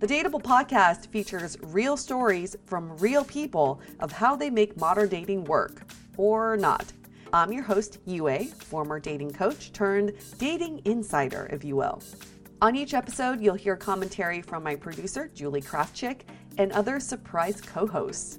The Dateable podcast features real stories from real people of how they make modern dating work or not. I'm your host, Yue, former dating coach turned dating insider, if you will. On each episode, you'll hear commentary from my producer, Julie Krafchick, and other surprise co hosts.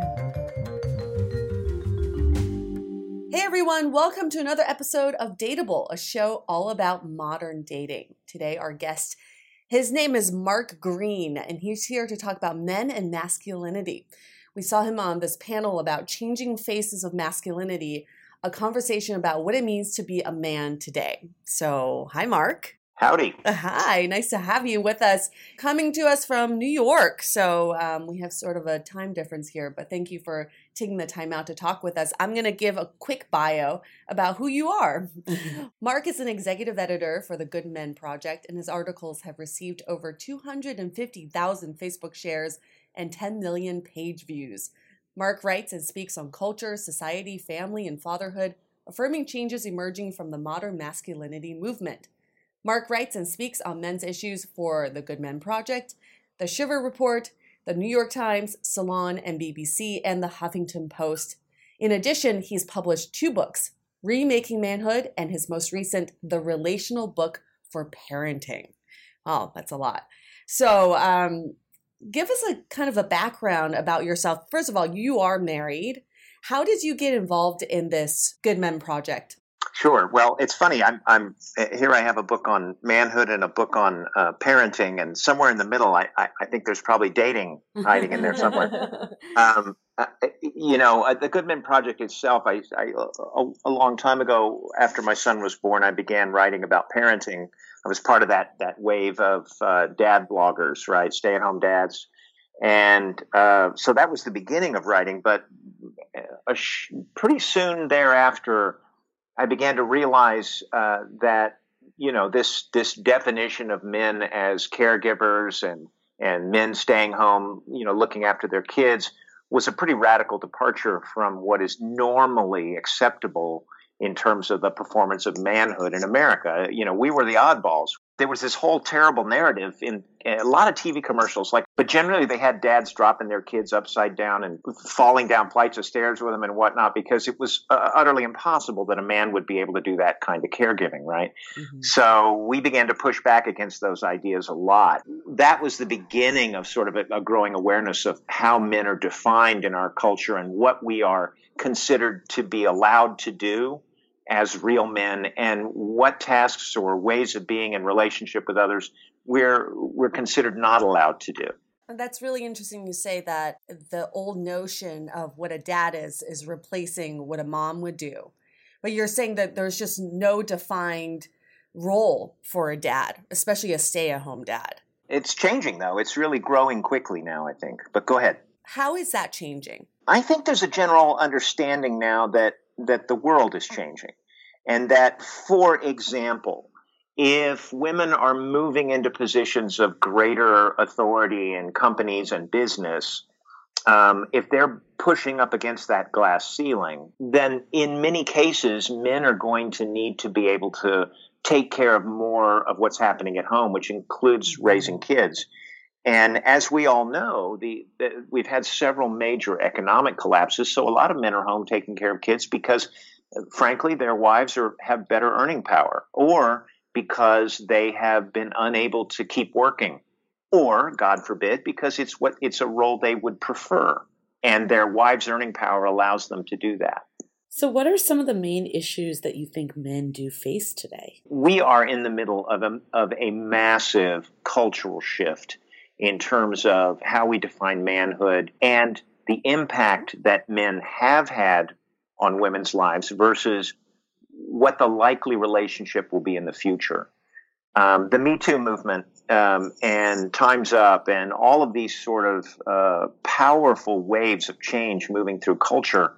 Hey everyone, welcome to another episode of Dateable, a show all about modern dating. Today, our guest, his name is Mark Greene, and he's here to talk about men and masculinity. We saw him on this panel about changing faces of masculinity, a conversation about what it means to be a man today. So, hi, Mark. Howdy. Hi, nice to have you with us. Coming to us from New York. So um, we have sort of a time difference here, but thank you for taking the time out to talk with us. I'm going to give a quick bio about who you are. Mm-hmm. Mark is an executive editor for the Good Men Project, and his articles have received over 250,000 Facebook shares and 10 million page views. Mark writes and speaks on culture, society, family, and fatherhood, affirming changes emerging from the modern masculinity movement. Mark writes and speaks on men's issues for the Good Men Project, the Shriver Report, the New York Times, Salon, and BBC, and the Huffington Post. In addition, he's published two books Remaking Manhood and his most recent, The Relational Book for Parenting. Oh, that's a lot. So, um, give us a kind of a background about yourself. First of all, you are married. How did you get involved in this Good Men Project? Sure. Well, it's funny. I'm, I'm here. I have a book on manhood and a book on uh, parenting, and somewhere in the middle, I, I, I, think there's probably dating hiding in there somewhere. um, uh, you know, uh, the Good Men Project itself. I, I a, a, long time ago, after my son was born, I began writing about parenting. I was part of that that wave of uh, dad bloggers, right? Stay at home dads And uh, so that was the beginning of writing. But sh- pretty soon thereafter, I began to realize uh, that you know this this definition of men as caregivers and and men staying home, you know, looking after their kids was a pretty radical departure from what is normally acceptable in terms of the performance of manhood in America. You know, we were the oddballs. There was this whole terrible narrative in a lot of TV commercials, like, but generally they had dads dropping their kids upside down and falling down flights of stairs with them and whatnot because it was uh, utterly impossible that a man would be able to do that kind of caregiving, right? Mm-hmm. So we began to push back against those ideas a lot. That was the beginning of sort of a, a growing awareness of how men are defined in our culture and what we are considered to be allowed to do as real men and what tasks or ways of being in relationship with others we're we're considered not allowed to do. That's really interesting you say that the old notion of what a dad is is replacing what a mom would do. But you're saying that there's just no defined role for a dad, especially a stay-at-home dad. It's changing though. It's really growing quickly now, I think. But go ahead. How is that changing? I think there's a general understanding now that that the world is changing. And that, for example, if women are moving into positions of greater authority in companies and business, um, if they're pushing up against that glass ceiling, then in many cases, men are going to need to be able to take care of more of what's happening at home, which includes raising kids. And as we all know, the, the, we've had several major economic collapses. So a lot of men are home taking care of kids because frankly, their wives are, have better earning power, or because they have been unable to keep working, or God forbid, because it's what it's a role they would prefer, and their wives' earning power allows them to do that. So, what are some of the main issues that you think men do face today? We are in the middle of a, of a massive cultural shift in terms of how we define manhood and the impact that men have had on women's lives versus what the likely relationship will be in the future. Um, the Me Too movement um, and Time's Up and all of these sort of uh, powerful waves of change moving through culture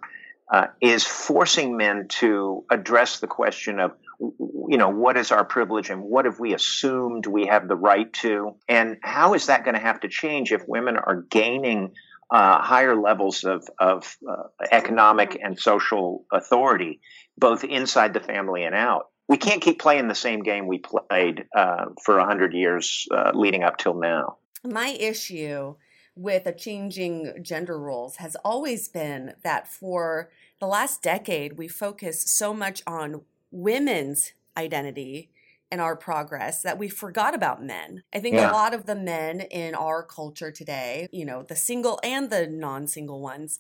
uh, is forcing men to address the question of, you know, what is our privilege and what have we assumed we have the right to? And how is that going to have to change if women are gaining uh, higher levels of, of uh, economic and social authority, both inside the family and out. We can't keep playing the same game we played uh, for 100 years uh, leading up till now. My issue with the changing gender roles has always been that for the last decade, we focused so much on women's identity and our progress that we forgot about men. I think yeah. a lot of the men in our culture today, you know, the single and the non single ones,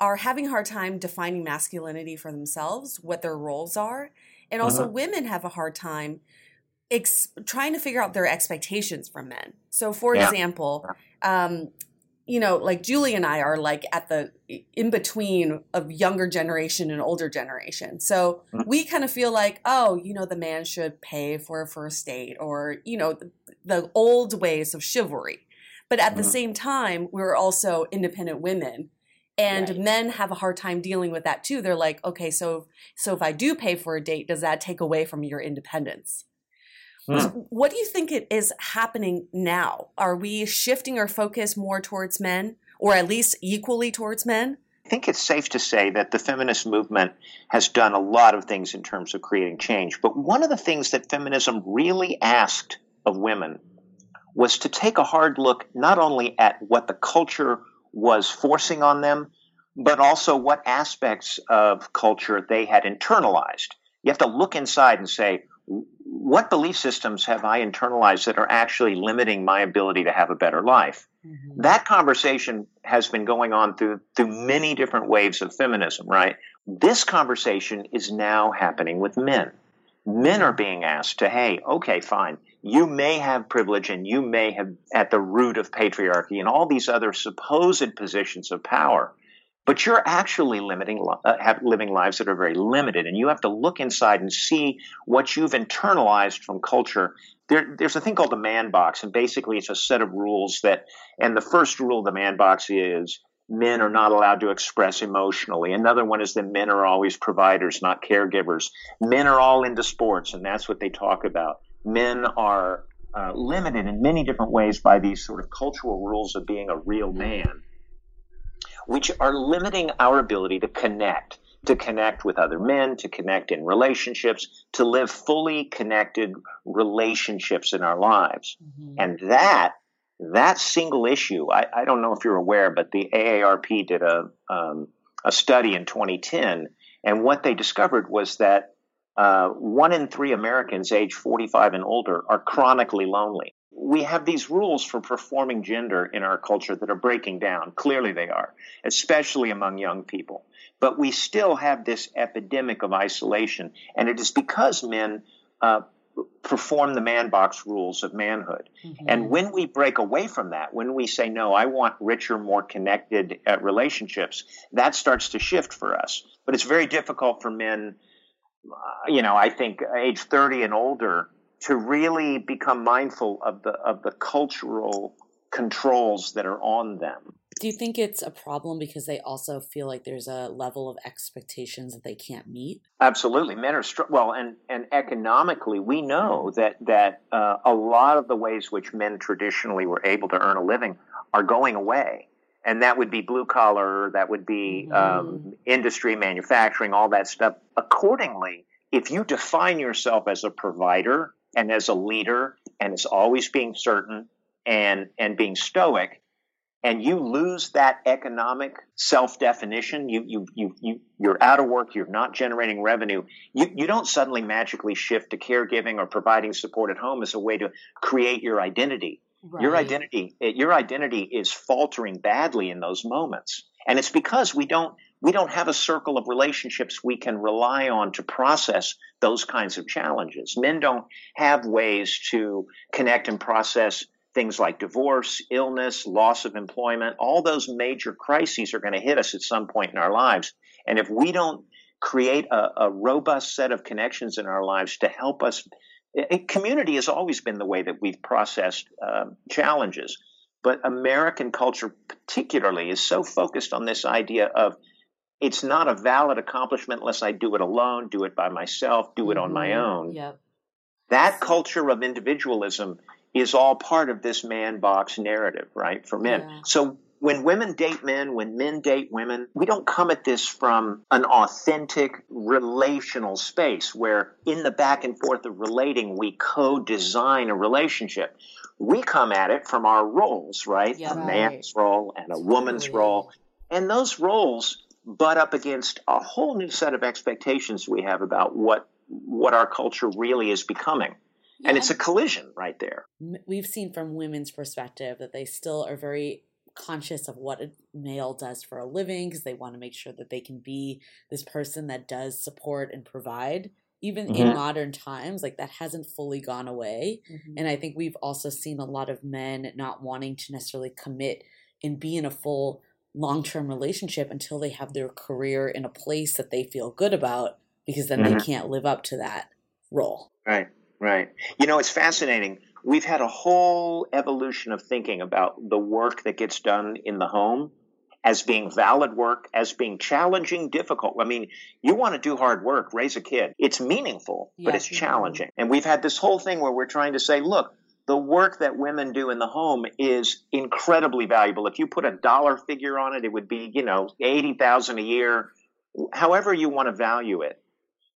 are having a hard time defining masculinity for themselves, what their roles are. And also, uh-huh. women have a hard time ex- trying to figure out their expectations from men. So, for yeah. example, um, you know, like Julie and I are like at the in between of younger generation and older generation. So mm-hmm. we kind of feel like, oh, you know, the man should pay for a first date or, you know, the, the old ways of chivalry. But at mm-hmm. the same time, we're also independent women and right. men have a hard time dealing with that too. They're like, okay, so so if I do pay for a date, does that take away from your independence? Mm. What do you think it is happening now? Are we shifting our focus more towards men, or at least equally towards men? I think it's safe to say that the feminist movement has done a lot of things in terms of creating change. But one of the things that feminism really asked of women was to take a hard look not only at what the culture was forcing on them, but also what aspects of culture they had internalized. You have to look inside and say, what belief systems have I internalized that are actually limiting my ability to have a better life? Mm-hmm. That conversation has been going on through through many different waves of feminism, right? This conversation is now happening with men. Men are being asked to, hey, okay, fine. You may have privilege and you may have at the root of patriarchy and all these other supposed positions of power. But you're actually limiting uh, have, living lives that are very limited and you have to look inside and see what you've internalized from culture. There, there's a thing called the man box and basically it's a set of rules that and the first rule of the man box is men are not allowed to express emotionally. Another one is that men are always providers not caregivers. Men are all into sports and that's what they talk about. Men are uh, limited in many different ways by these sort of cultural rules of being a real man which are limiting our ability to connect, to connect with other men, to connect in relationships, to live fully connected relationships in our lives. Mm-hmm. And that, that single issue, I, I, don't know if you're aware, but the AARP did a, um, a study in 2010, and what they discovered was that uh, one in three Americans age 45 and older are chronically lonely we have these rules for performing gender in our culture that are breaking down. Clearly, they are, especially among young people. But we still have this epidemic of isolation, and it is because men uh, perform the man box rules of manhood. Mm-hmm. And when we break away from that, when we say, no, I want richer, more connected uh, relationships, that starts to shift for us. But it's very difficult for men, uh, you know, I think age 30 and older to really become mindful of the of the cultural controls that are on them. Do you think it's a problem because they also feel like there's a level of expectations that they can't meet? Absolutely, men are str- well, and and economically, we know that that uh, a lot of the ways which men traditionally were able to earn a living are going away, and that would be blue collar, that would be mm-hmm. um, industry, manufacturing, all that stuff. Accordingly, if you define yourself as a provider and as a leader and as always being certain and and being stoic and you lose that economic self-definition you you you, you you're out of work you're not generating revenue you, you don't suddenly magically shift to caregiving or providing support at home as a way to create your identity right. your identity eh, your identity is faltering badly in those moments and it's because we don't we don't have a circle of relationships we can rely on to process those kinds of challenges. Men don't have ways to connect and process things like divorce, illness, loss of employment. All those major crises are going to hit us at some point in our lives. And if we don't create a, a robust set of connections in our lives to help us, community has always been the way that we've processed uh, challenges. But American culture, particularly, is so focused on this idea of it's not a valid accomplishment unless I do it alone, do it by myself, do it on my mm-hmm. own. Yep. That culture of individualism is all part of this man box narrative, right, for men. Yeah. So when women date men, when men date women, we don't come at this from an authentic relational space where in the back and forth of relating, we co design a relationship. We come at it from our roles, right? Yeah, a right. man's role and a woman's role. And those roles butt up against a whole new set of expectations we have about what what our culture really is becoming. Yeah. And it's a collision right there. We've seen from women's perspective that they still are very conscious of what a male does for a living because they want to make sure that they can be this person that does support and provide even mm-hmm. in modern times like that hasn't fully gone away mm-hmm. and i think we've also seen a lot of men not wanting to necessarily commit and be in a full long term relationship until they have their career in a place that they feel good about because then mm-hmm. they can't live up to that role. Right, right. You know, it's fascinating. We've had a whole evolution of thinking about the work that gets done in the home as being valid work, as being challenging, difficult. I mean, you want to do hard work, raise a kid. It's meaningful, yes, but it's challenging. And we've had this whole thing where we're trying to say, look, the work that women do in the home is incredibly valuable. If you put a dollar figure on it, it would be, you know, 80,000 a year, however you want to value it.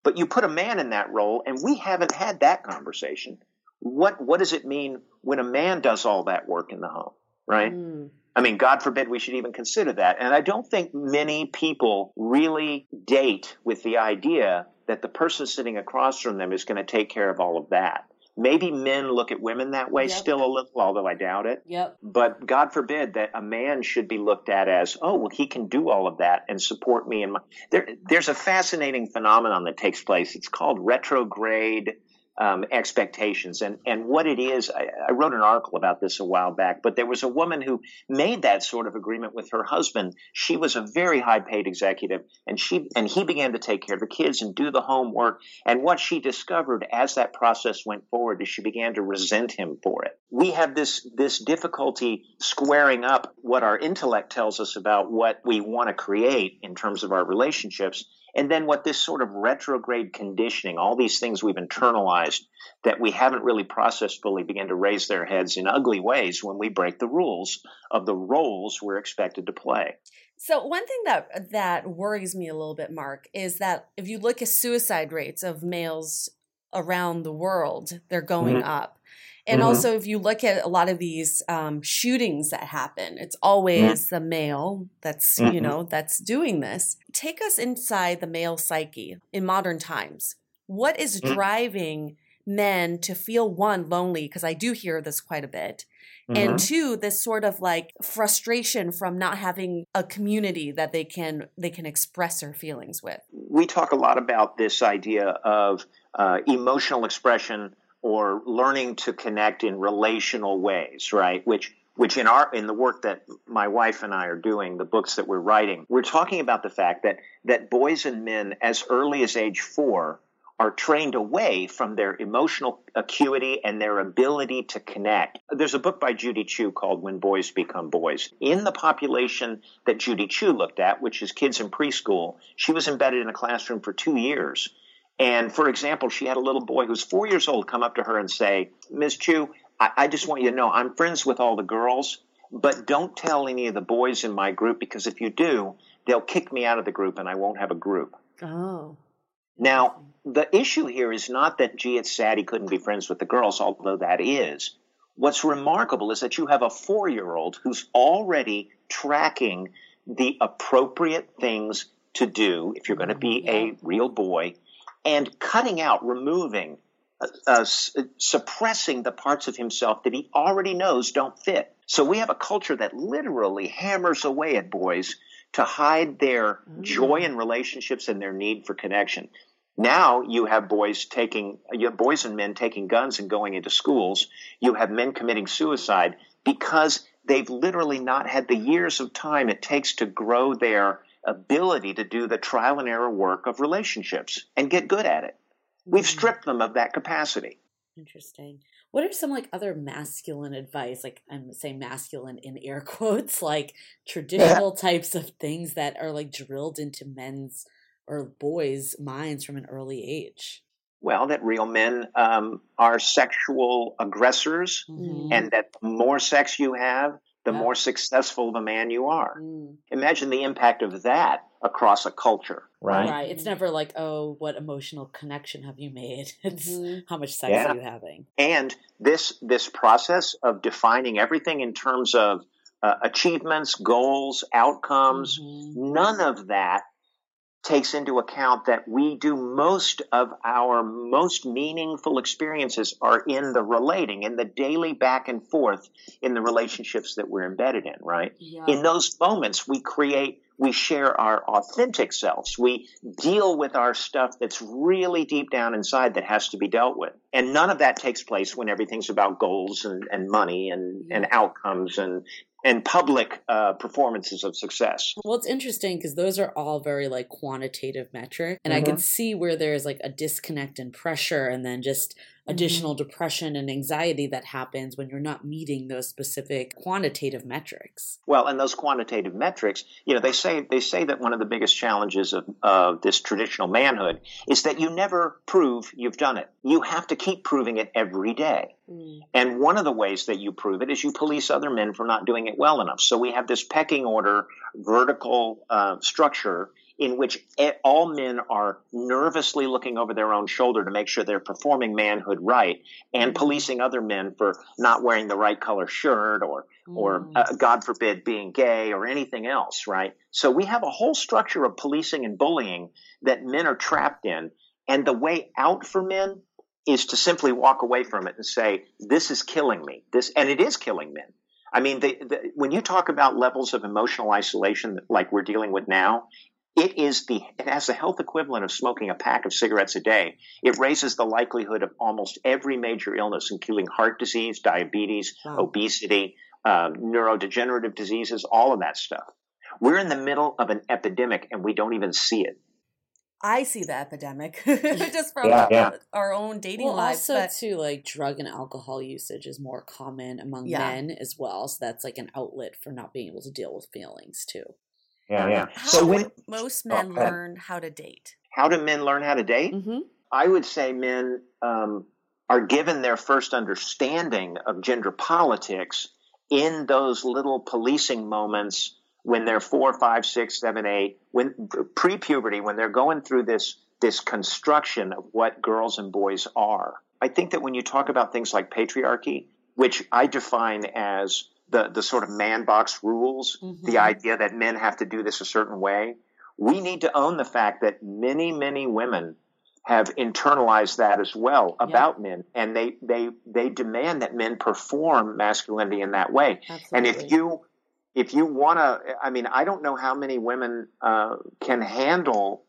But you put a man in that role and we haven't had that conversation. What what does it mean when a man does all that work in the home, right? Mm. I mean, God forbid we should even consider that. And I don't think many people really date with the idea that the person sitting across from them is going to take care of all of that. Maybe men look at women that way yep. still a little, although I doubt it. Yep. But God forbid that a man should be looked at as, oh, well, he can do all of that and support me. And there, there's a fascinating phenomenon that takes place. It's called retrograde um, expectations and and what it is. I, I, wrote an article about this a while back, but there was a woman who made that sort of agreement with her husband. She was a very high paid executive, and she and he began to take care of the kids and do the homework. And what she discovered as that process went forward is she began to resent him for it. We have this this difficulty squaring up what our intellect tells us about what we want to create in terms of our relationships and then what this sort of retrograde conditioning, all these things we've internalized that we haven't really processed fully, begin to raise their heads in ugly ways when we break the rules of the roles we're expected to play. So one thing that that worries me a little bit, Mark, is that if you look at suicide rates of males around the world, they're going mm-hmm. up. And mm-hmm. also, if you look at a lot of these um, shootings that happen, it's always mm-hmm. the male that's mm-hmm. you know that's doing this. Take us inside the male psyche in modern times. What is mm. driving men to feel one lonely? Because I do hear this quite a bit. And mm-hmm. two, this sort of like frustration from not having a community that they can they can express their feelings with. We talk a lot about this idea of uh, emotional expression or learning to connect in relational ways, right? Which which in our in the work that my wife and I are doing, the books that we're writing, we're talking about the fact that that boys and men as early as age 4 are trained away from their emotional acuity and their ability to connect. There's a book by Judy Chu called When Boys Become Boys. In the population that Judy Chu looked at, which is kids in preschool, she was embedded in a classroom for 2 years and for example, she had a little boy who's four years old come up to her and say, Ms. Chu, I, I just want you to know I'm friends with all the girls, but don't tell any of the boys in my group because if you do, they'll kick me out of the group and I won't have a group. Oh. Now, the issue here is not that, gee, it's sad he couldn't be friends with the girls, although that is. What's remarkable is that you have a four year old who's already tracking the appropriate things to do if you're going to be a real boy and cutting out, removing, uh, uh, suppressing the parts of himself that he already knows don't fit. So we have a culture that literally hammers away at boys to hide their mm. joy in relationships and their need for connection. Now you have boys taking, you have boys and men taking guns and going into schools. You have men committing suicide because they've literally not had the years of time it takes to grow their ability to do the trial and error work of relationships and get good at it. We've mm-hmm. stripped them of that capacity. Interesting. What are some like other masculine advice? Like I'm saying masculine in air quotes, like traditional types of things that are like drilled into men's or boys' minds from an early age. Well, that real men um, are sexual aggressors, mm-hmm. and that the more sex you have, the yeah. more successful the man you are. Mm. Imagine the impact of that across a culture, right? Right. It's never like, oh, what emotional connection have you made? It's mm-hmm. how much sex yeah. are you having? And this this process of defining everything in terms of uh, achievements, goals, outcomes, mm-hmm. none of that takes into account that we do most of our most meaningful experiences are in the relating, in the daily back and forth in the relationships that we're embedded in, right? Yeah. In those moments, we create, we share our authentic selves. We deal with our stuff that's really deep down inside that has to be dealt with. And none of that takes place when everything's about goals and, and money and, yeah. and outcomes and and public uh, performances of success. Well, it's interesting because those are all very like quantitative metric, and mm-hmm. I can see where there's like a disconnect and pressure, and then just additional mm-hmm. depression and anxiety that happens when you're not meeting those specific quantitative metrics. Well, and those quantitative metrics, you know, they say they say that one of the biggest challenges of, of this traditional manhood is that you never prove you've done it. You have to keep proving it every day. Mm. And one of the ways that you prove it is you police other men for not doing it well enough. So we have this pecking order, vertical uh, structure in which all men are nervously looking over their own shoulder to make sure they're performing manhood right and mm-hmm. policing other men for not wearing the right color shirt or or mm. uh, god forbid being gay or anything else right so we have a whole structure of policing and bullying that men are trapped in and the way out for men is to simply walk away from it and say this is killing me this and it is killing men I mean, the, the, when you talk about levels of emotional isolation like we're dealing with now, it is the it has the health equivalent of smoking a pack of cigarettes a day. It raises the likelihood of almost every major illness, including heart disease, diabetes, wow. obesity, um, neurodegenerative diseases, all of that stuff. We're in the middle of an epidemic and we don't even see it. I see the epidemic just from yeah, yeah. Our, own dating well, lives. Also, but... too, like drug and alcohol usage is more common among yeah. men as well. So that's like an outlet for not being able to deal with feelings too. Yeah, yeah. How so when most oh, men oh, learn how to date? How do men learn how to date? Mm-hmm. I would say men um, are given their first understanding of gender politics in those little policing moments when they're four, five, six, seven, eight, when pre-puberty, when they're going through this this construction of what girls and boys are. I think that when you talk about things like patriarchy, which I define as the the sort of man box rules, mm-hmm. the idea that men have to do this a certain way, we need to own the fact that many, many women have internalized that as well about yeah. men and they they they demand that men perform masculinity in that way Absolutely. and if you if you want to i mean i don't know how many women uh, can handle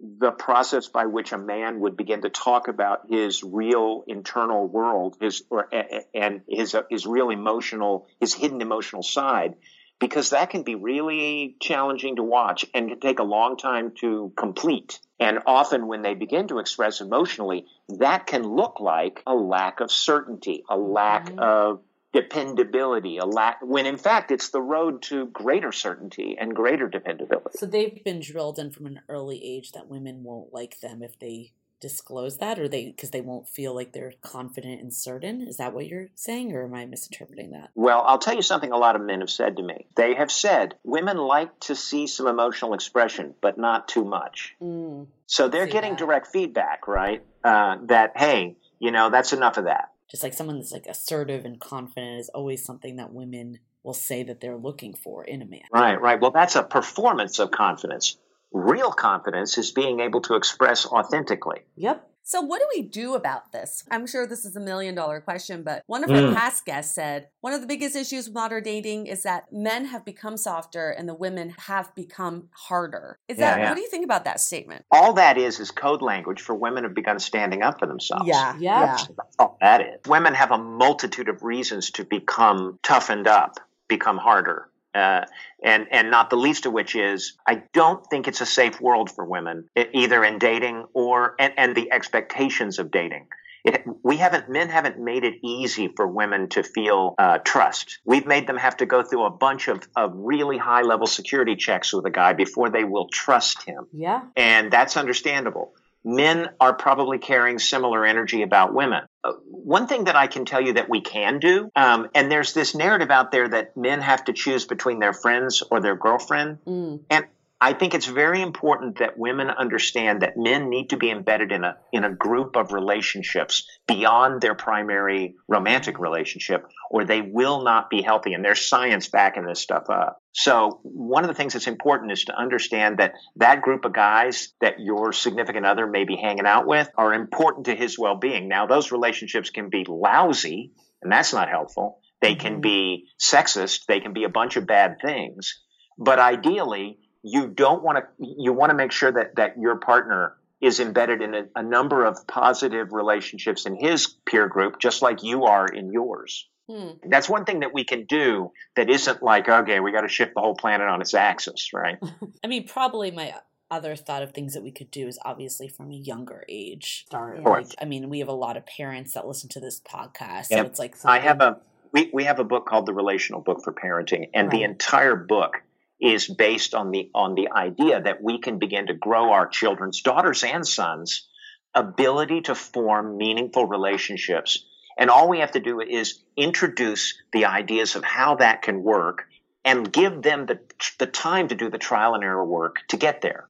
the process by which a man would begin to talk about his real internal world his or and his his real emotional his hidden emotional side because that can be really challenging to watch and can take a long time to complete. And often when they begin to express emotionally, that can look like a lack of certainty, a lack mm-hmm. of dependability, a lack when in fact it's the road to greater certainty and greater dependability. So they've been drilled in from an early age that women won't like them if they disclose that or they because they won't feel like they're confident and certain? Is that what you're saying or am i misinterpreting that? Well i'll tell you something a lot of men have said to me. They have said women like to see some emotional expression but not too much. Mm, so they're getting that. direct feedback right? Uh, that hey you know that's enough of that just like someone that's like assertive and confident is always something that women will say that they're looking for in a man right right well that's a performance of confidence Real confidence is being able to express authentically. Yep. So, what do we do about this? I'm sure this is a million dollar question, but one of our mm. past guests said one of the biggest issues with modern dating is that men have become softer and the women have become harder. Is yeah, that yeah. what do you think about that statement? All that is is code language for women have begun standing up for themselves. Yeah, yeah. That's, that's all that is. Women have a multitude of reasons to become toughened up, become harder. Uh, and and not the least of which is I don't think it's a safe world for women either in dating or and, and the expectations of dating. It, we haven't men haven't made it easy for women to feel uh, trust. We've made them have to go through a bunch of, of really high level security checks with a guy before they will trust him. Yeah, and that's understandable men are probably carrying similar energy about women. Uh, one thing that I can tell you that we can do, um, and there's this narrative out there that men have to choose between their friends or their girlfriend. Mm. And I think it's very important that women understand that men need to be embedded in a in a group of relationships beyond their primary romantic relationship, or they will not be healthy. And there's science backing this stuff up. So one of the things that's important is to understand that that group of guys that your significant other may be hanging out with are important to his well-being. Now those relationships can be lousy, and that's not helpful. They can mm-hmm. be sexist. They can be a bunch of bad things. But ideally, you don't want to you want to make sure that that your partner is embedded in a, a, number of positive relationships in his peer group just like you are in yours. Hmm. that's one thing that we can do that isn't like okay we got to shift the whole planet on its axis right? I mean probably my other thought of things that we could do is obviously from a younger age. Start. Like, i mean we have a lot of parents that listen to this podcast so it's like something... i have a we, we have a book called the relational book for parenting and right. the entire book is based on the on the idea that we can begin to grow our children's daughters and sons ability to form meaningful relationships and all we have to do is introduce the ideas of how that can work and give them the, the time to do the trial and error work to get there.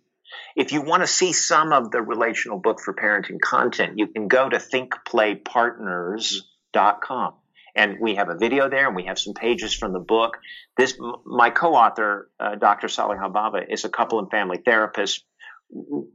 If you want to see some of the relational book for parenting content, you can go to thinkplaypartners.com and we have a video there and we have some pages from the book. This, my co-author, uh, Dr. Saliha Bava is a couple and family therapist.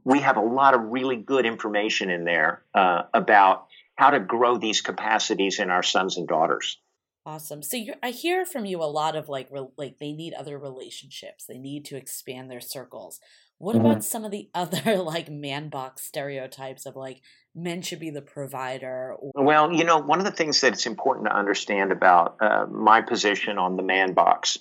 We have a lot of really good information in there uh, about how to grow these capacities in our sons and daughters. Awesome. So I hear from you a lot of like, re- like they need other relationships. They need to expand their circles. What mm-hmm. about some of the other like man box stereotypes of like men should be the provider? Or- well, you know, one of the things that it's important to understand about uh, my position on the man box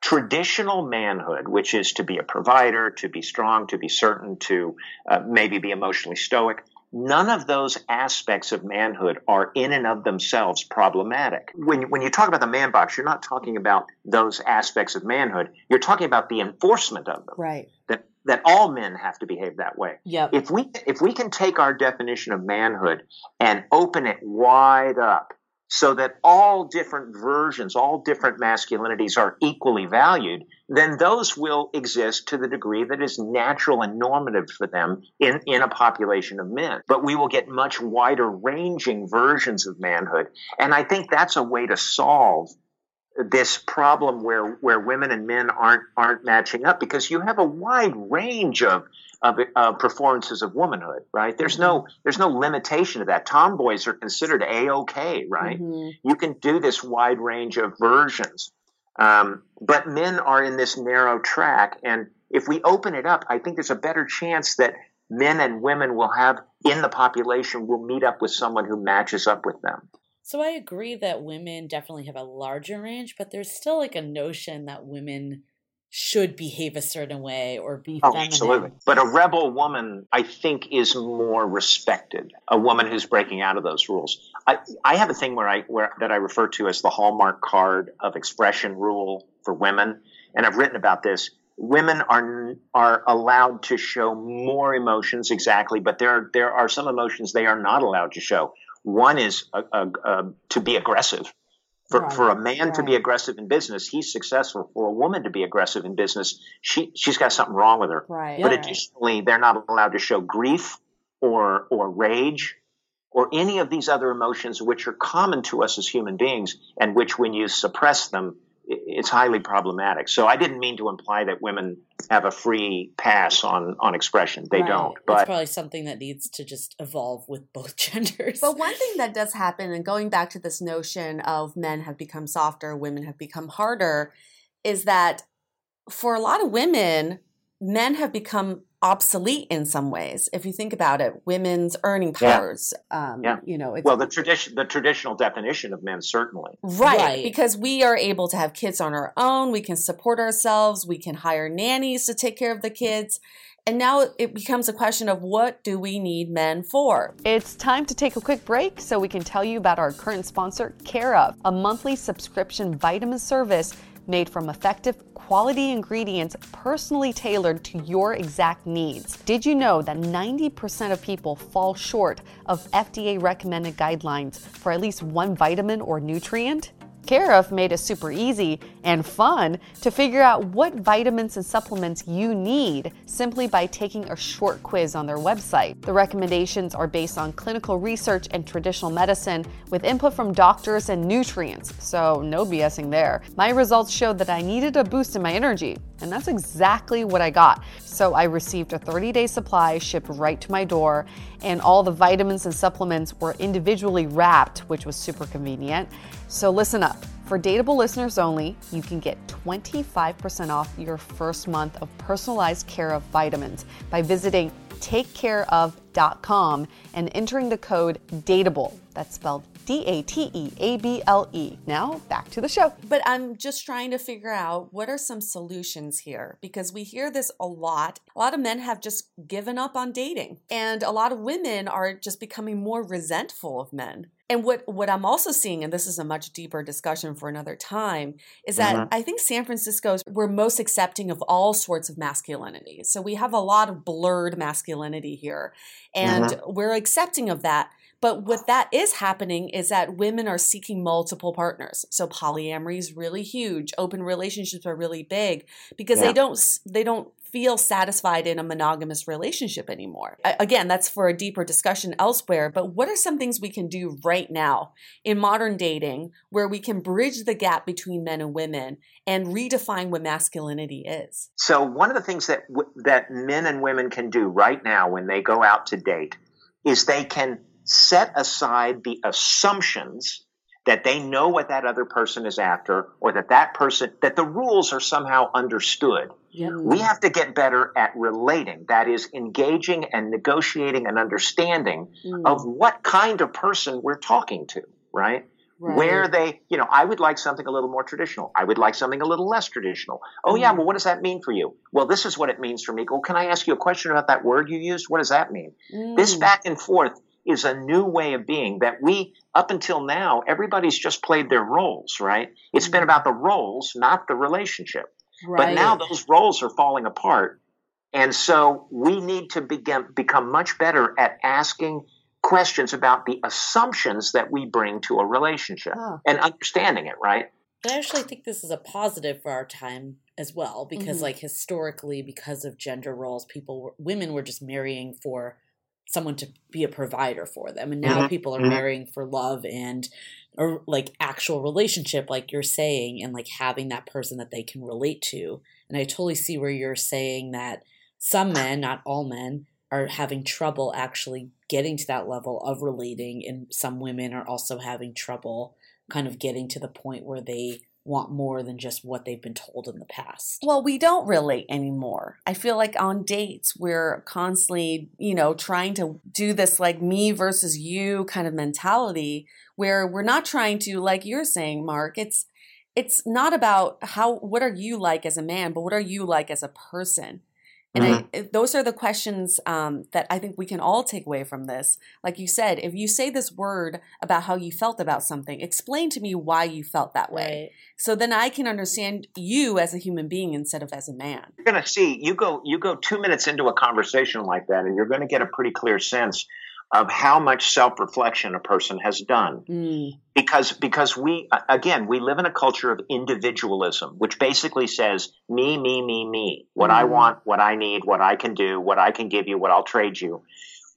traditional manhood, which is to be a provider, to be strong, to be certain, to uh, maybe be emotionally stoic, none of those aspects of manhood are in and of themselves problematic. When, when you talk about the man box, you're not talking about those aspects of manhood. You're talking about the enforcement of them. Right. That that all men have to behave that way. Yep. If we if we can take our definition of manhood and open it wide up so that all different versions, all different masculinities are equally valued, then those will exist to the degree that is natural and normative for them in, in a population of men. But we will get much wider ranging versions of manhood. And I think that's a way to solve this problem where where women and men aren't aren't matching up because you have a wide range of of uh, performances of womanhood, right? There's no mm-hmm. there's no limitation to that. Tomboys are considered a okay, right? Mm-hmm. You can do this wide range of versions, um, but men are in this narrow track, and if we open it up, I think there's a better chance that men and women will have in the population will meet up with someone who matches up with them. So I agree that women definitely have a larger range, but there's still like a notion that women should behave a certain way or be oh, feminine. Absolutely. But a rebel woman, I think, is more respected. A woman who's breaking out of those rules. I, I have a thing where I where that I refer to as the hallmark card of expression rule for women, and I've written about this. Women are are allowed to show more emotions exactly, but there there are some emotions they are not allowed to show. One is a, a, a, to be aggressive for, right. for a man right. to be aggressive in business, he's successful. For a woman to be aggressive in business, she she's got something wrong with her. Right. But additionally, they're not allowed to show grief or or rage or any of these other emotions which are common to us as human beings and which when you suppress them it's highly problematic. So I didn't mean to imply that women have a free pass on on expression. They right. don't. But it's probably something that needs to just evolve with both genders. But one thing that does happen, and going back to this notion of men have become softer, women have become harder, is that for a lot of women, men have become obsolete in some ways. If you think about it, women's earning powers. Yeah. Um, yeah. You know, well, the tradition, the traditional definition of men, certainly. Right, right, because we are able to have kids on our own. We can support ourselves. We can hire nannies to take care of the kids. And now it becomes a question of what do we need men for? It's time to take a quick break so we can tell you about our current sponsor, Care of, a monthly subscription vitamin service made from effective quality ingredients personally tailored to your exact needs. Did you know that 90% of people fall short of FDA recommended guidelines for at least one vitamin or nutrient? Care of made it super easy and fun to figure out what vitamins and supplements you need simply by taking a short quiz on their website. The recommendations are based on clinical research and traditional medicine with input from doctors and nutrients, so no BSing there. My results showed that I needed a boost in my energy, and that's exactly what I got. So I received a 30 day supply shipped right to my door, and all the vitamins and supplements were individually wrapped, which was super convenient. So listen up. For Dateable listeners only, you can get 25% off your first month of personalized care of vitamins by visiting takecareof.com and entering the code DATEABLE. That's spelled D A T E A B L E. Now back to the show. But I'm just trying to figure out what are some solutions here because we hear this a lot. A lot of men have just given up on dating, and a lot of women are just becoming more resentful of men. And what, what I'm also seeing, and this is a much deeper discussion for another time, is that mm-hmm. I think San Francisco's we're most accepting of all sorts of masculinity. So we have a lot of blurred masculinity here, and mm-hmm. we're accepting of that. But what that is happening is that women are seeking multiple partners. So polyamory is really huge. Open relationships are really big because yeah. they don't they don't feel satisfied in a monogamous relationship anymore. Again, that's for a deeper discussion elsewhere, but what are some things we can do right now in modern dating where we can bridge the gap between men and women and redefine what masculinity is? So, one of the things that that men and women can do right now when they go out to date is they can set aside the assumptions that they know what that other person is after or that that person that the rules are somehow understood Yep. We have to get better at relating, that is, engaging and negotiating and understanding Mm. of what kind of person we're talking to, right? Right. Where they, you know, I would like something a little more traditional. I would like something a little less traditional. Oh, yeah, Mhm. well, what does that mean for you? Well, this is what it means for me. Well, can I ask you a question about that word you used? What does that mean? This Mm. back and forth is a new way of being that we, up until now, everybody's just played their roles, right? It's been Mhm. about the roles, not the relationship. But now those roles are falling apart. And so we need to begin, become much better at asking questions about the assumptions that we bring to a relationship Huh. and understanding it, right? But I actually think this is a positive for our time as well because Mhm. like historically because of gender roles people were, women were just marrying for someone to be a provider for them and now Mhm. people are Mhm. marrying for love and or like actual relationship like you're saying and like having that person that they can relate to and I totally see where you're saying that some men not all men are having trouble actually getting to that level of relating and some women are also having trouble kind of getting to the point where they want more than just what they've been told in the past. Well, we don't relate anymore. I feel like on dates, we're constantly, you know, trying to do this like me versus you kind of mentality where we're not trying to, like you're saying, Mark, it's, it's not about how, what are you like as a man, but what are you like as a person? And I, those are the questions um, that I think we can all take away from this. Like you said, if you say this word about how you felt about something, explain to me why you felt that way. So then I can understand you as a human being instead of as a man. You're going to see, you go, you go two minutes into a conversation like that, and you're going to get a pretty clear sense of how much self-reflection a person has done. because because we again we live in a culture of individualism which basically says me me me me what i Mhm. want what i need what i can do what i can give you what i'll trade you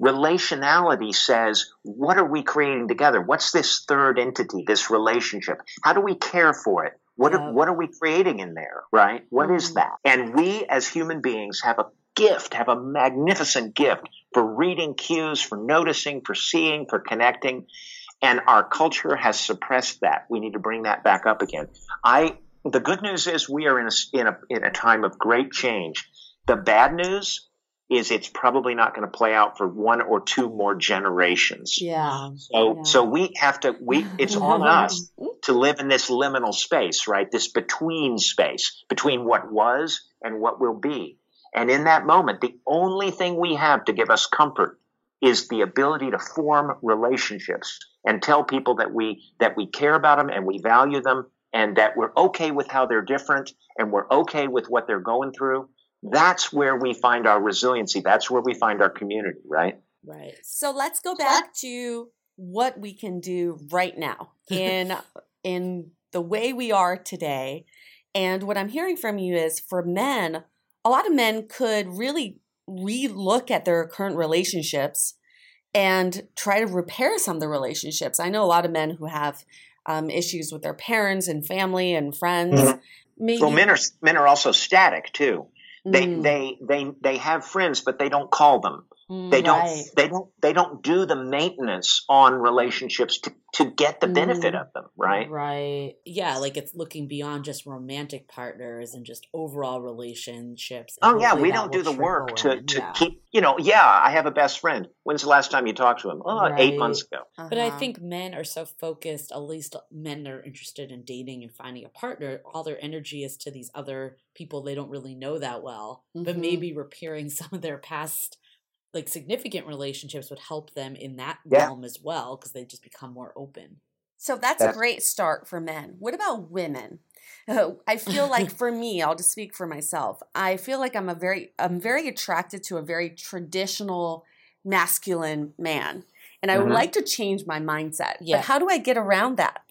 relationality says what are we creating together what's this third entity this relationship how do we care for it what Yeah. are, what are we creating in there right What is Mhm. that and we as human beings have a gift have a magnificent gift for reading cues for noticing for seeing for connecting and our culture has suppressed that. We need to bring that back up again. I the good news is we are in a in a in a time of great change. The bad news is it's probably not going to play out for one or two more generations. Yeah. So Yeah. so we have to we it's on us to live in this liminal space, right? This between space between what was and what will be. And in that moment, the only thing we have to give us comfort is the ability to form relationships and tell people that we that we care about them and we value them and that we're okay with how they're different and we're okay with what they're going through. That's where we find our resiliency. That's where we find our community, right? Right. So let's go back to what we can do right now in in the way we are today. And what I'm hearing from you is for men, a lot of men could really re-look at their current relationships and try to repair some of the relationships. I know a lot of men who have um, issues with their parents and family and friends. Mhm. Maybe Well, men are men are also static too. They Mm, they they they have friends, but they don't call them. Mm, They don't right. they don't they don't do the maintenance on relationships to to get the benefit Mhm. of them, right? Right. Yeah, like it's looking beyond just romantic partners and just overall relationships. Oh yeah, we don't do the work trickle to to Yeah. keep. You know, yeah, I have a best friend. When's the last time you talked to him? Oh, eight Right. months ago. But I Uh-huh. think men are so focused, at least men that are interested in dating and finding a partner, all their energy is to these other people they don't really know that well. But Mhm. maybe repairing some of their past like significant relationships would help them in that Yeah. realm as well because they just become more open. So that's a great start for men. What about women? Uh, I feel like for me, I'll just speak for myself. I feel like I'm a very I'm very attracted to a very traditional masculine man. And I would Mhm. like to change my mindset. Yeah. But how do I get around that?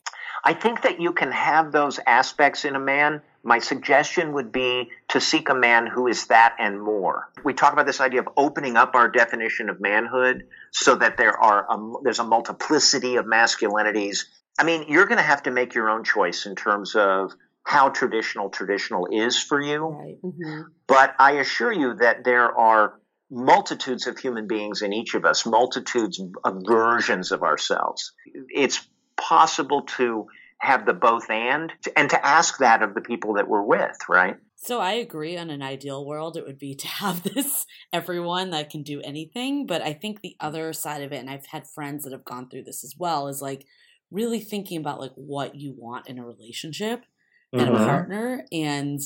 I think that you can have those aspects in a man. My suggestion would be to seek a man who is that and more. We talk about this idea of opening up our definition of manhood so that there are a, there's a multiplicity of masculinities. I mean, you're going to have to make your own choice in terms of how traditional traditional is for you. Right. Mm-hmm. But I assure you that there are multitudes of human beings in each of us, multitudes of versions of ourselves. It's possible to have the both and and to ask that of the people that we're with, right? So I agree on an ideal world it would be to have this everyone that can do anything, but I think the other side of it and I've had friends that have gone through this as well is like really thinking about like what you want in a relationship and Mhm. a partner and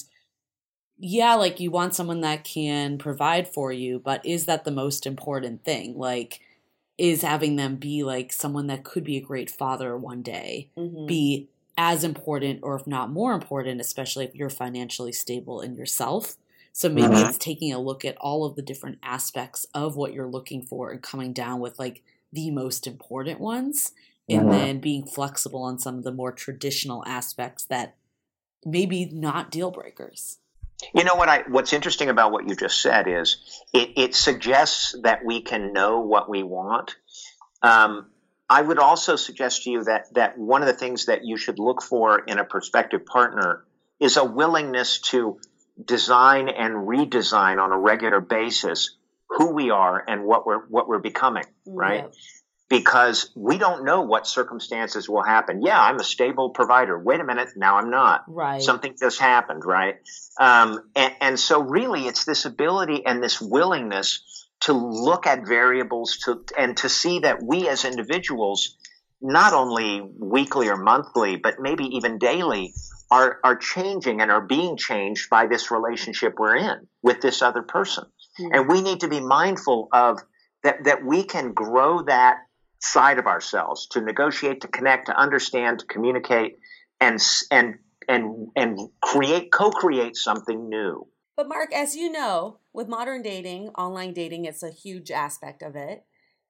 yeah, like you want someone that can provide for you, but is that the most important thing? Like is having them be like someone that could be a great father one day Mhm. be as important or if not more important especially if you're financially stable in yourself so maybe Mhm. it's taking a look at all of the different aspects of what you're looking for and coming down with like the most important ones and Mhm. then being flexible on some of the more traditional aspects that maybe not deal breakers You know what I what's interesting about what you just said is it, it suggests that we can know what we want. Um, I would also suggest to you that that one of the things that you should look for in a prospective partner is a willingness to design and redesign on a regular basis who we are and what we're what we're becoming, right? Yeah. Because we don't know what circumstances will happen. Yeah, I'm a stable provider. Wait a minute, now I'm not right something just happened, right? Um, and, and so, really, it's this ability and this willingness to look at variables to and to see that we as individuals, not only weekly or monthly, but maybe even daily, are are changing and are being changed by this relationship we're in with this other person, Hmm. and we need to be mindful of that that we can grow that side of ourselves to negotiate, to connect, to understand, to communicate, and and and and create co-create something new. But Mark, as you know, with modern dating, online dating it's a huge aspect of it.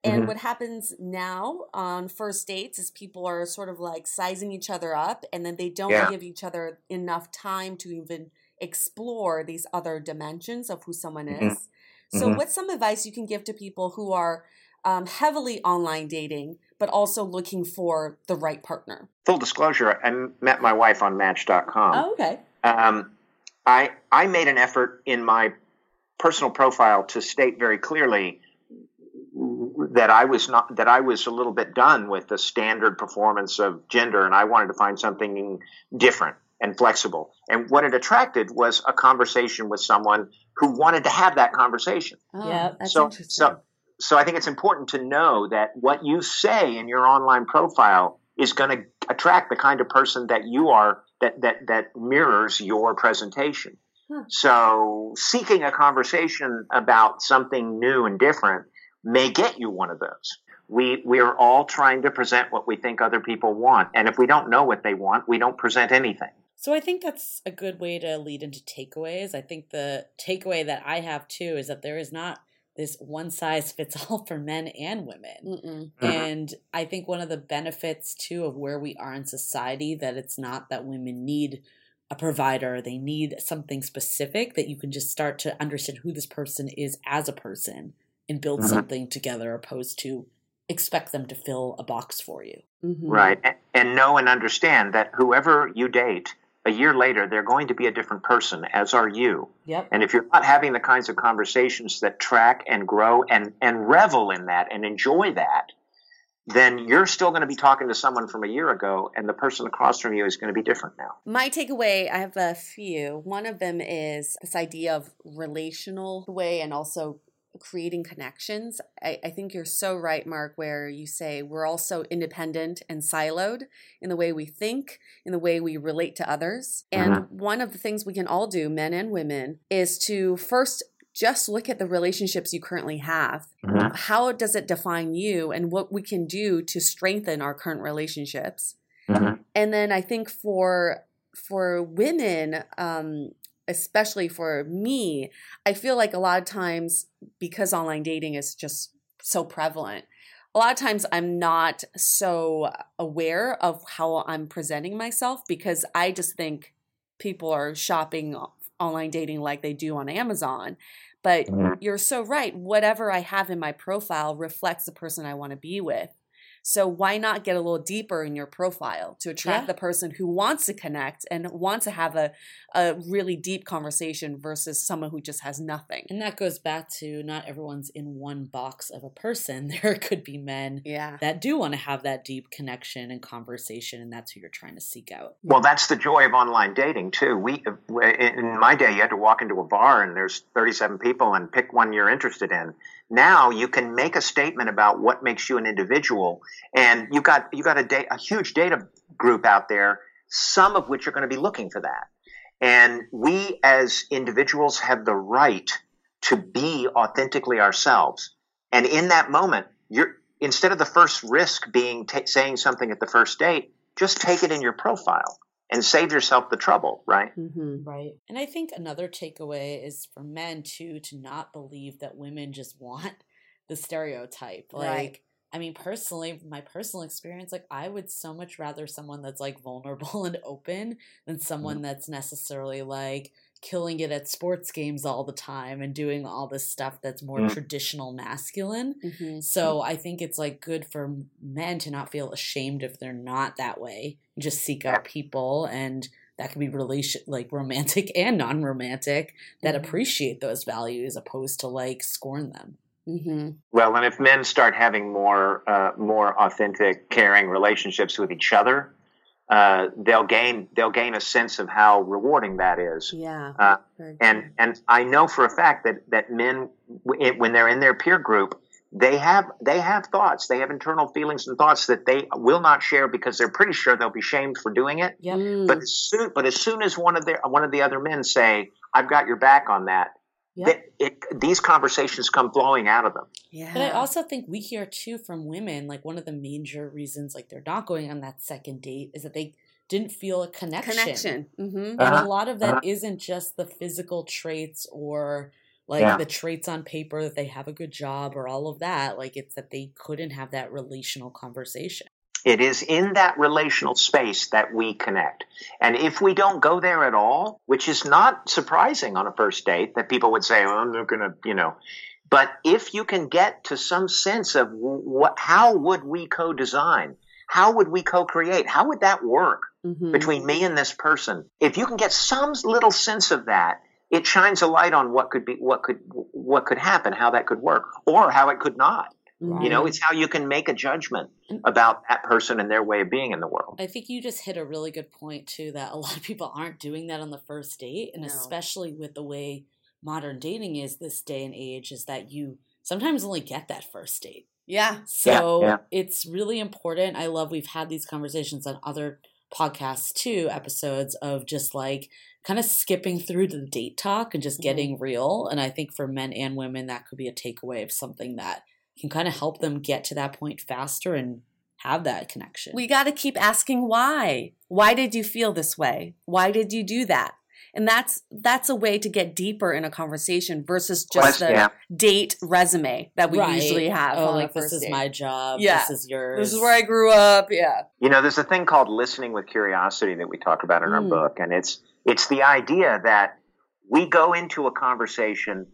And Mhm. what happens now on first dates is people are sort of like sizing each other up and then they don't Yeah. give each other enough time to even explore these other dimensions of who someone Mhm. is. So, Mhm. what's some advice you can give to people who are um, heavily online dating, but also looking for the right partner? Full disclosure: I met my wife on Match.com. Oh, okay. Um, I I made an effort in my personal profile to state very clearly that I was not that I was a little bit done with the standard performance of gender, and I wanted to find something different and flexible. And what it attracted was a conversation with someone who wanted to have that conversation. Oh, Yeah, that's so interesting. so so I think it's important to know that what you say in your online profile is going to attract the kind of person that you are that that that mirrors your presentation. Huh. So seeking a conversation about something new and different may get you one of those. We we are all trying to present what we think other people want, and if we don't know what they want, we don't present anything. So I think that's a good way to lead into takeaways. I think the takeaway that I have too is that there is not this one size fits all for men and women. Mm-mm. Mhm. And I think one of the benefits too of where we are in society that it's not that women need a provider, they need something specific that you can just start to understand who this person is as a person and build Mhm. something together opposed to expect them to fill a box for you. Mhm. Right. A- And know and understand that whoever you date, a year later, they're going to be a different person, as are you. Yep. And if you're not having the kinds of conversations that track and grow and, and revel in that and enjoy that, then you're still going to be talking to someone from a year ago, and the person across from you is going to be different now. My takeaway, I have a few. One of them is this idea of relational way and also creating connections. I, I think you're so right, Mark, where you say we're also independent and siloed in the way we think, in the way we relate to others. And one of the things we can all do, men and women, is to first just look at the relationships you currently have. Mhm. How does it define you and what we can do to strengthen our current relationships? Mhm. and then I think for for women, um, especially for me, I feel like a lot of times because online dating is just so prevalent, a lot of times I'm not so aware of how I'm presenting myself because I just think people are shopping online dating like they do on Amazon. But Mhm. you're so right. Whatever I have in my profile reflects the person I want to be with. So why not get a little deeper in your profile to attract Yeah. the person who wants to connect and wants to have a, a really deep conversation versus someone who just has nothing. And that goes back to not everyone's in one box of a person. There could be men Yeah. that do want to have that deep connection and conversation, and that's who you're trying to seek out. Well, that's the joy of online dating too. We in my day, you had to walk into a bar and there's 37 people and pick one you're interested in. Now you can make a statement about what makes you an individual, and you've got you got a, da- a huge data group out there, some of which are going to be looking for that. And we as individuals have the right to be authentically ourselves. And in that moment, you're instead of the first risk being ta saying something at the first date, just take it in your profile and save yourself the trouble, right? Mm-hmm. Right. And I think another takeaway is for men too to not believe that women just want the stereotype. Like, Right. I mean, personally, my personal experience, like, I would so much rather someone that's like vulnerable and open than someone that's necessarily like killing it at sports games all the time and doing all this stuff that's more Mm. traditional masculine. Mm-hmm. So I think it's like good for men to not feel ashamed if they're not that way. Just seek out people and that can be relation like romantic and non-romantic that Mhm. appreciate those values opposed to like scorn them. Mm-hmm. Well, and if men start having more uh, more authentic, caring relationships with each other, uh, they'll gain they'll gain a sense of how rewarding that is. Yeah. Uh, and and I know for a fact that that men when they're in their peer group they have they have thoughts they have internal feelings and thoughts that they will not share because they're pretty sure they'll be shamed for doing it Yep. Mm. but as soon but as soon as one of the one of the other men say I've got your back on that Yep. that it, these conversations come flowing out of them yeah. But I also think we hear too from women, like one of the major reasons like they're not going on that second date is that they didn't feel a connection. connection. Mm-hmm. And Uh-huh, a lot of that uh-huh. not just the physical traits or like Yeah. the traits on paper that they have a good job or all of that. Like it's that they couldn't have that relational conversation. It is in that relational space that we connect. And if we don't go there at all, which is not surprising on a first date, that people would say, well, I'm not going to, you know. But if you can get to some sense of what, how would we co design? How would we co create? How would that work Mm-hmm. between me and this person? If you can get some little sense of that, it shines a light on what could be, what could, what could happen, how that could work, or how it could not. Mm-hmm. You know, it's how you can make a judgment about that person and their way of being in the world. I think you just hit a really good point too that a lot of people aren't doing that on the first date and No. especially with the way modern dating is this day and age is that you sometimes only get that first date. Yeah. So yeah. it's really important. I love we've had these conversations on other podcasts too, episodes of just like kind of skipping through the date talk and just Mhm. getting real. And I think for men and women, that could be a takeaway of something that can kind of help them get to that point faster and have that connection. We got to keep asking why. Why did you feel this way? Why did you do that? And that's that's a way to get deeper in a conversation versus just the yeah. date resume that we Right. usually have. Oh, like this is date. my job. Yeah. This is yours. This is where I grew up. Yeah. You know, there's a thing called listening with curiosity that we talk about in our Mm. book, and it's it's the idea that we go into a conversation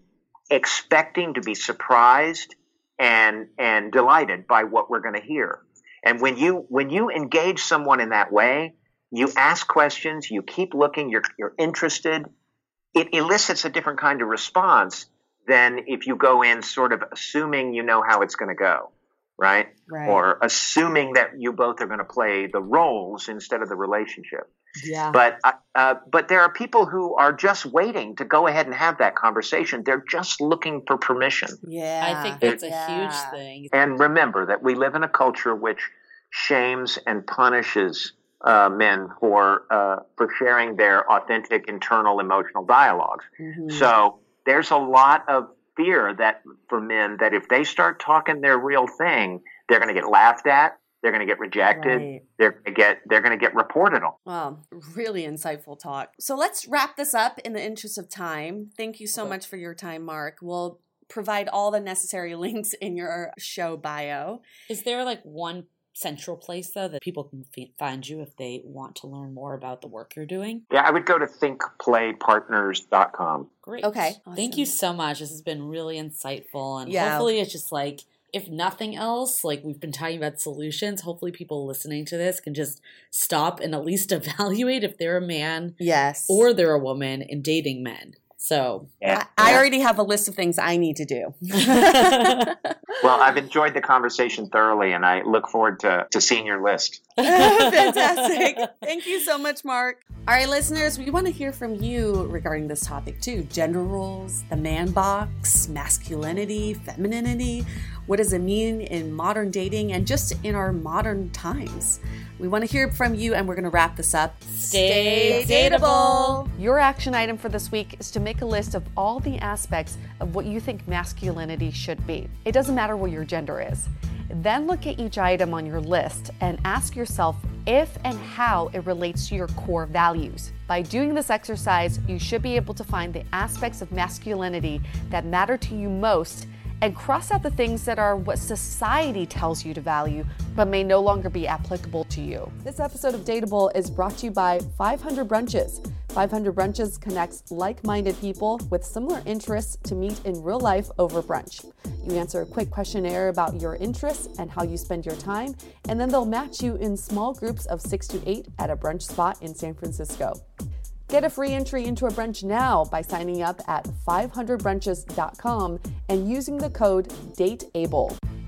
expecting to be surprised and and delighted by what we're going to hear. And when you when you engage someone in that way, you ask questions, you keep looking, you're you're interested. It elicits a different kind of response than if you go in sort of assuming you know how it's going to go, right? Right. or assuming that you both are going to play the roles instead of the relationship. yeah. But uh, uh, but there are people who are just waiting to go ahead and have that conversation. They're just looking for permission. yeah. I think that's a Yeah. huge thing. And remember that we live in a culture which shames and punishes uh, men for uh, for sharing their authentic internal emotional dialogues. Mhm. So there's a lot of fear that for men that if they start talking their real thing, they're going to get laughed at, they're going to get rejected, Right. they're going to get they're going to get reported on. Wow, really insightful talk. So let's wrap this up in the interest of time. Thank you so Okay. much for your time, Mark. We'll provide all the necessary links in your show bio. Is there like one central place though that people can f- find you if they want to learn more about the work you're doing? Yeah, I would go to thinkplaypartners.com. Great. Okay, Thank you so much. This has been really insightful and Yeah. hopefully it's just like if nothing else, like we've been talking about solutions, hopefully people listening to this can just stop and at least evaluate if they're a man Yes. or they're a woman in dating men. So, Yeah. I, I already have a list of things I need to do. Well, I've enjoyed the conversation thoroughly, and I look forward to, to seeing your list. Fantastic. Thank you so much, Mark. All right, listeners, we want to hear from you regarding this topic too gender roles, the man box, masculinity, femininity. What does it mean in modern dating and just in our modern times? We want to hear from you, and we're going to wrap this up. Stay dateable. Your action item for this week is to make a list of all the aspects of what you think masculinity should be. It doesn't matter what your gender is. Then look at each item on your list and ask yourself if and how it relates to your core values. By doing this exercise, you should be able to find the aspects of masculinity that matter to you most and cross out the things that are what society tells you to value but may no longer be applicable to you. This episode of Dateable is brought to you by 500 Brunches. 500 Brunches connects like minded people with similar interests to meet in real life over brunch. You answer a quick questionnaire about your interests and how you spend your time, and then they'll match you in small groups of six to eight at a brunch spot in San Francisco. Get a free entry into a brunch now by signing up at 500brunches.com and using the code DATEABLE.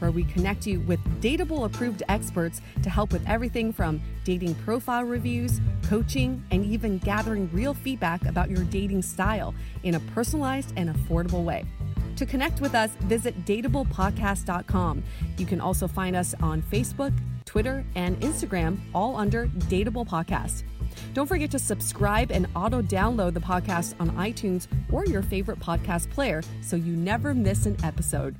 where we connect you with dateable approved experts to help with everything from dating profile reviews, coaching, and even gathering real feedback about your dating style in a personalized and affordable way. To connect with us, visit dateablepodcast.com. You can also find us on Facebook, Twitter, and Instagram, all under Dateable Podcast. Don't forget to subscribe and auto download the podcast on iTunes or your favorite podcast player so you never miss an episode.